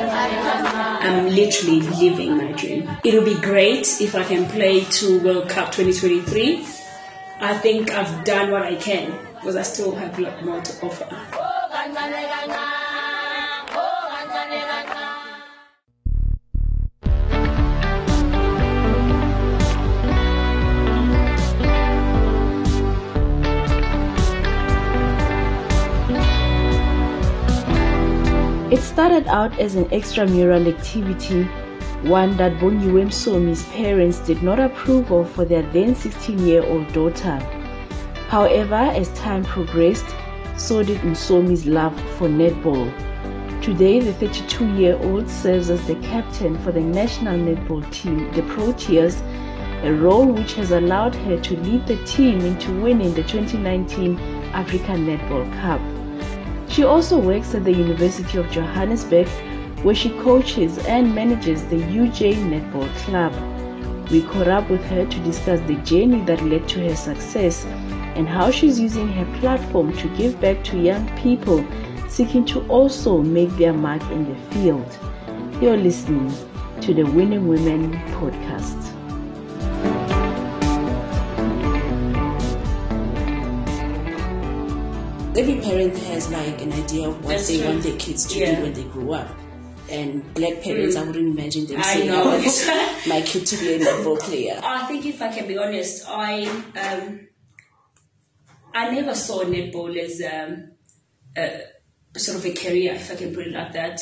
I'm literally living my dream. It'll be great if I can play to World Cup 2023. I think I've done what I can because I still have a lot more to offer. Started out as an extramural activity, one that Bongiwe Msomi's parents did not approve of for their then 16 year old daughter. However, as time progressed, so did Msomi's love for netball. Today, the 32 year old serves as the captain for the national netball team, the Proteas, a role which has allowed her to lead the team into winning the 2019 African Netball Cup. She also works at the University of Johannesburg, where she coaches and manages the UJ Netball Club. We caught up with her to discuss the journey that led to her success and how she's using her platform to give back to young people seeking to also make their mark in the field. You're listening to the Winning Women podcast. Every parent has like an idea of what That's they true. want their kids to yeah. do when they grow up. And black parents, mm. I wouldn't imagine them I saying, know. "I want my kid to be a netball player." I think, if I can be honest, I um, I never saw netball as um, a, sort of a career, if I can put it like that.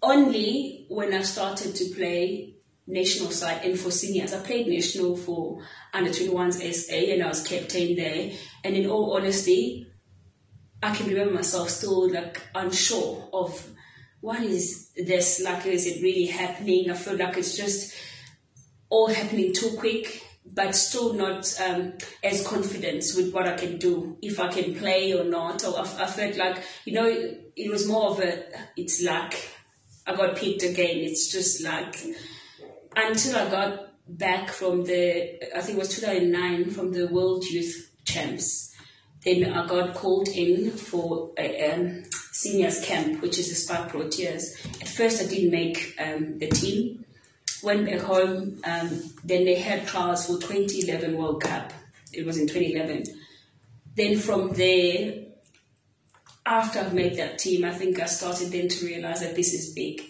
Only when I started to play national side and for seniors. I played national for under 21s SA and I was captain there. And in all honesty, I can remember myself still like unsure of what is this like is it really happening? I feel like it's just all happening too quick but still not um, as confident with what I can do if I can play or not. Or I, I felt like you know it was more of a it's luck. I got picked again. It's just like until I got back from the I think it was 2009 from the World Youth Champs then I got called in for a um, seniors camp, which is the SPAR Proteas. At first, I didn't make um, the team. Went back home. Um, then they had trials for 2011 World Cup. It was in 2011. Then from there, after I've made that team, I think I started then to realize that this is big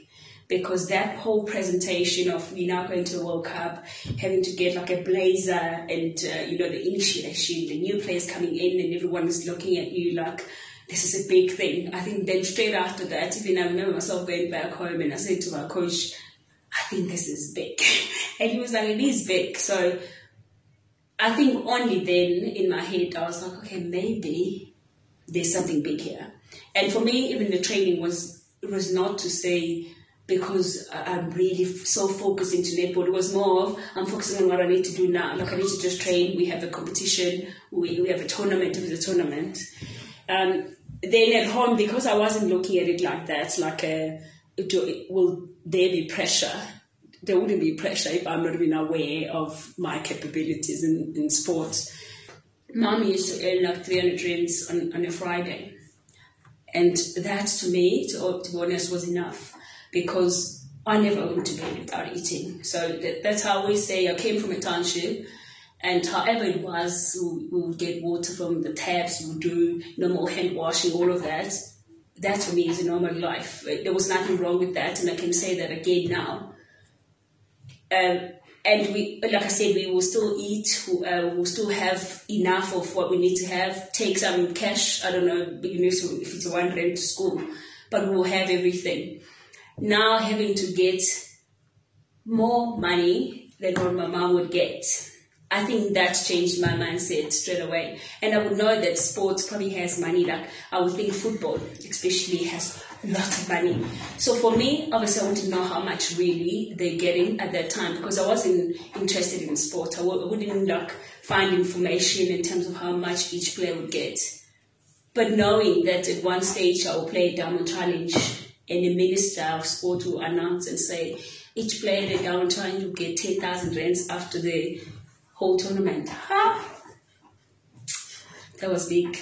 because that whole presentation of we now going to the World Cup, having to get like a blazer and uh, you know the initiation, the new players coming in, and everyone is looking at you like this is a big thing. I think then straight after that, even I remember myself going back home and I said to my coach, I think this is big, and he was like, it is big. So I think only then in my head I was like, okay, maybe there's something big here. And for me, even the training was was not to say because I'm really so focused into netball. It was more of I'm focusing on what I need to do now. Like I need to just train. We have a competition. We, we have a tournament. It was a tournament. Um, then at home, because I wasn't looking at it like that, like a, will there be pressure? There wouldn't be pressure if I'm not even aware of my capabilities in, in sports. Mom used to earn like 300 rents on, on a Friday. And that to me, to, to be honest, was enough because I never went to bed without eating. So that, that's how we say I came from a township. And however it was, we, would get water from the taps, we would do normal hand washing, all of that. That for me is a normal life. There was nothing wrong with that, and I can say that again now. Um, and we, like I said, we will still eat. Uh, we'll still have enough of what we need to have. Take some cash. I don't know, you know, if it's one rent to school, but we'll have everything now having to get more money than what my mom would get. I think that changed my mindset straight away. And I would know that sports probably has money, like I would think football especially has a lot of money. So for me, obviously I want to know how much really they're getting at that time because I wasn't interested in sport. I wouldn't like find information in terms of how much each player would get. But knowing that at one stage I will play a Diamond Challenge and the Minister of Sport will announce and say, each player in the downtown will get 10,000 rands after the whole tournament. That was big.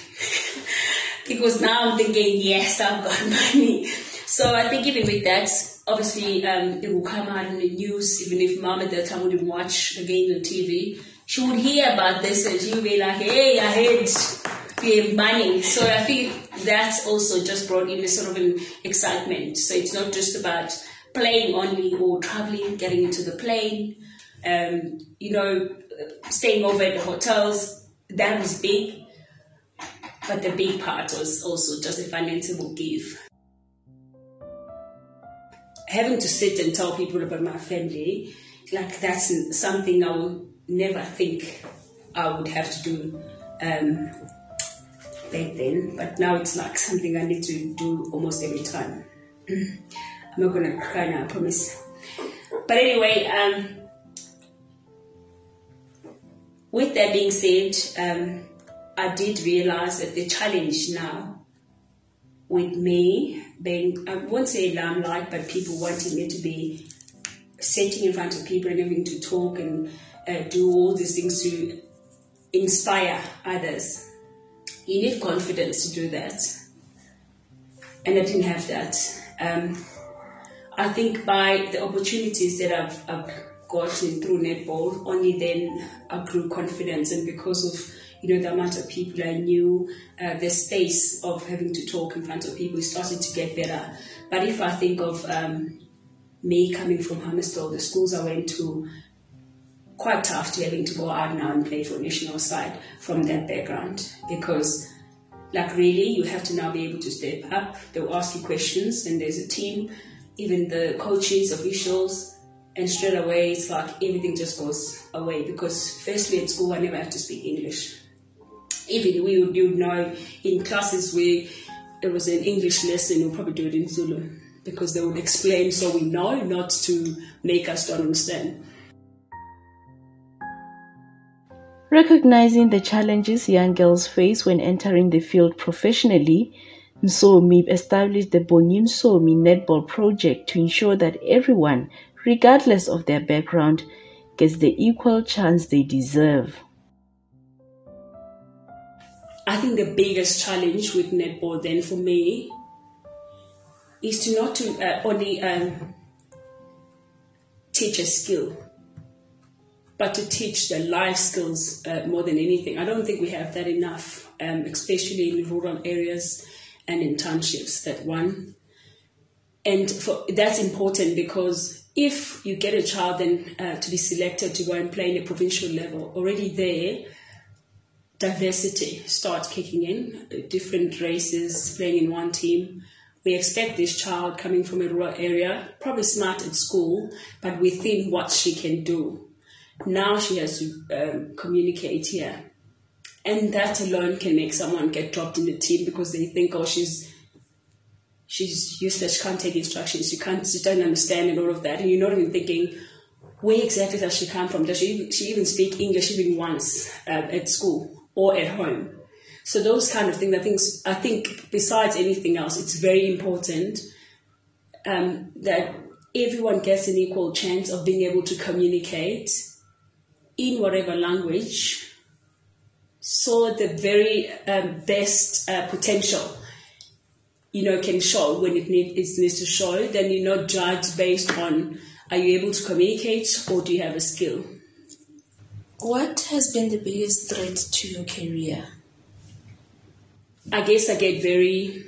because now I'm thinking, yes, I've got money. So I think even with that, obviously um, it will come out in the news. Even if mom at that time wouldn't watch the game on TV, she would hear about this and she would be like, "Hey, I heard you money." So I think that's also just brought in a sort of an excitement. So it's not just about playing only or traveling, getting into the plane, um, you know, staying over at the hotels. That was big. But the big part was also just a financial give. Having to sit and tell people about my family, like that's something I would never think I would have to do um, back then. But now it's like something I need to do almost every time. I'm not gonna cry now, I promise. But anyway, um, with that being said, um, I did realize that the challenge now with me being, I won't say limelight, but people wanting me to be sitting in front of people and having to talk and uh, do all these things to inspire others. You need confidence to do that. And I didn't have that. Um, I think by the opportunities that I've, I've gotten through netball, only then I grew confidence, and because of you know the amount of people I knew, uh, the space of having to talk in front of people started to get better. But if I think of um, me coming from Hammarsdale, the schools I went to, quite tough to having to go out now and play for national side from that background because like really you have to now be able to step up they'll ask you questions and there's a team even the coaches officials and straight away it's like everything just goes away because firstly at school I never had to speak English. Even we would, you know in classes where it was an English lesson, we'll probably do it in Zulu because they would explain so we know, not to make us don't understand. Recognizing the challenges young girls face when entering the field professionally, Msomi established the Bongi Msomi Netball Project to ensure that everyone regardless of their background, gets the equal chance they deserve. I think the biggest challenge with netball then for me is to not to uh, only um, teach a skill, but to teach the life skills uh, more than anything. I don't think we have that enough, um, especially in rural areas and in townships. That one, and for, that's important because if you get a child then uh, to be selected to go and play in a provincial level, already there, diversity starts kicking in. Different races playing in one team. We expect this child coming from a rural area, probably smart at school, but within what she can do. Now she has to um, communicate here. And that alone can make someone get dropped in the team because they think, oh, she's she's useless, she can't take instructions, she can't, she doesn't understand and all of that. And you're not even thinking, where exactly does she come from? Does she, she even speak English even once uh, at school or at home? So those kind of things, I think, I think besides anything else, it's very important um, that everyone gets an equal chance of being able to communicate in whatever language saw the very um, best uh, potential you know, can show when it, need, it needs to show, then you're not judged based on are you able to communicate or do you have a skill? What has been the biggest threat to your career? I guess I get very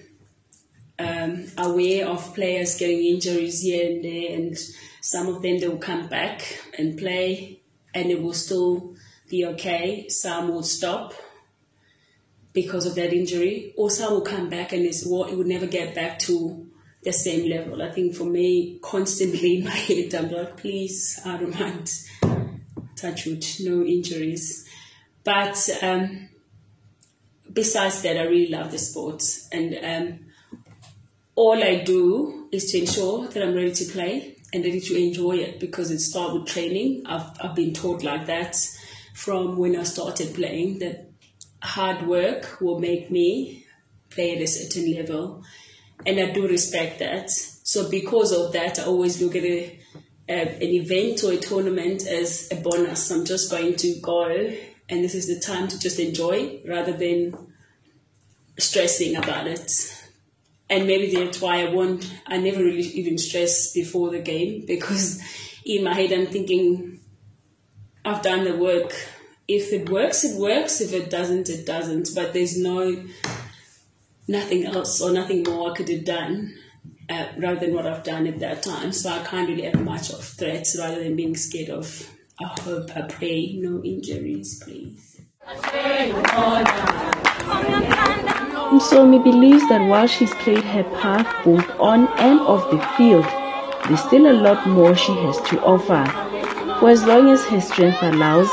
um, aware of players getting injuries here and there, and some of them they will come back and play, and it will still be okay. Some will stop because of that injury, or some will come back and it's, well, it would never get back to the same level. I think for me, constantly in my head, I'm like, please, I don't mind. Touch wood, no injuries. But um, besides that, I really love the sport. And um, all I do is to ensure that I'm ready to play and ready to enjoy it because it starts with training. I've, I've been taught like that from when I started playing that hard work will make me play at a certain level. And I do respect that. So because of that, I always look at a, an event or a tournament as a bonus. I'm just going to go and this is the time to just enjoy rather than stressing about it. And maybe that's why I won't. I never really even stress before the game because in my head I'm thinking I've done the work. If it works, it works. If it doesn't, it doesn't. But there's no nothing else or nothing more I could have done uh, rather than what I've done at that time. So I can't really have much of threats rather than being scared of. I hope, I pray, no injuries, please. Msomi believes that while she's played her part both on and off the field, there's still a lot more she has to offer. For as long as her strength allows,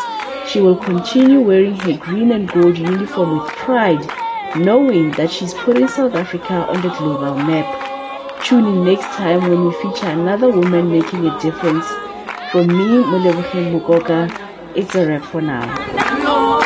she will continue wearing her green and gold uniform with pride, knowing that she's putting South Africa on the global map. Tune in next time when we feature another woman making a difference. For me, Molebogeng Mokoka, it's a wrap for now.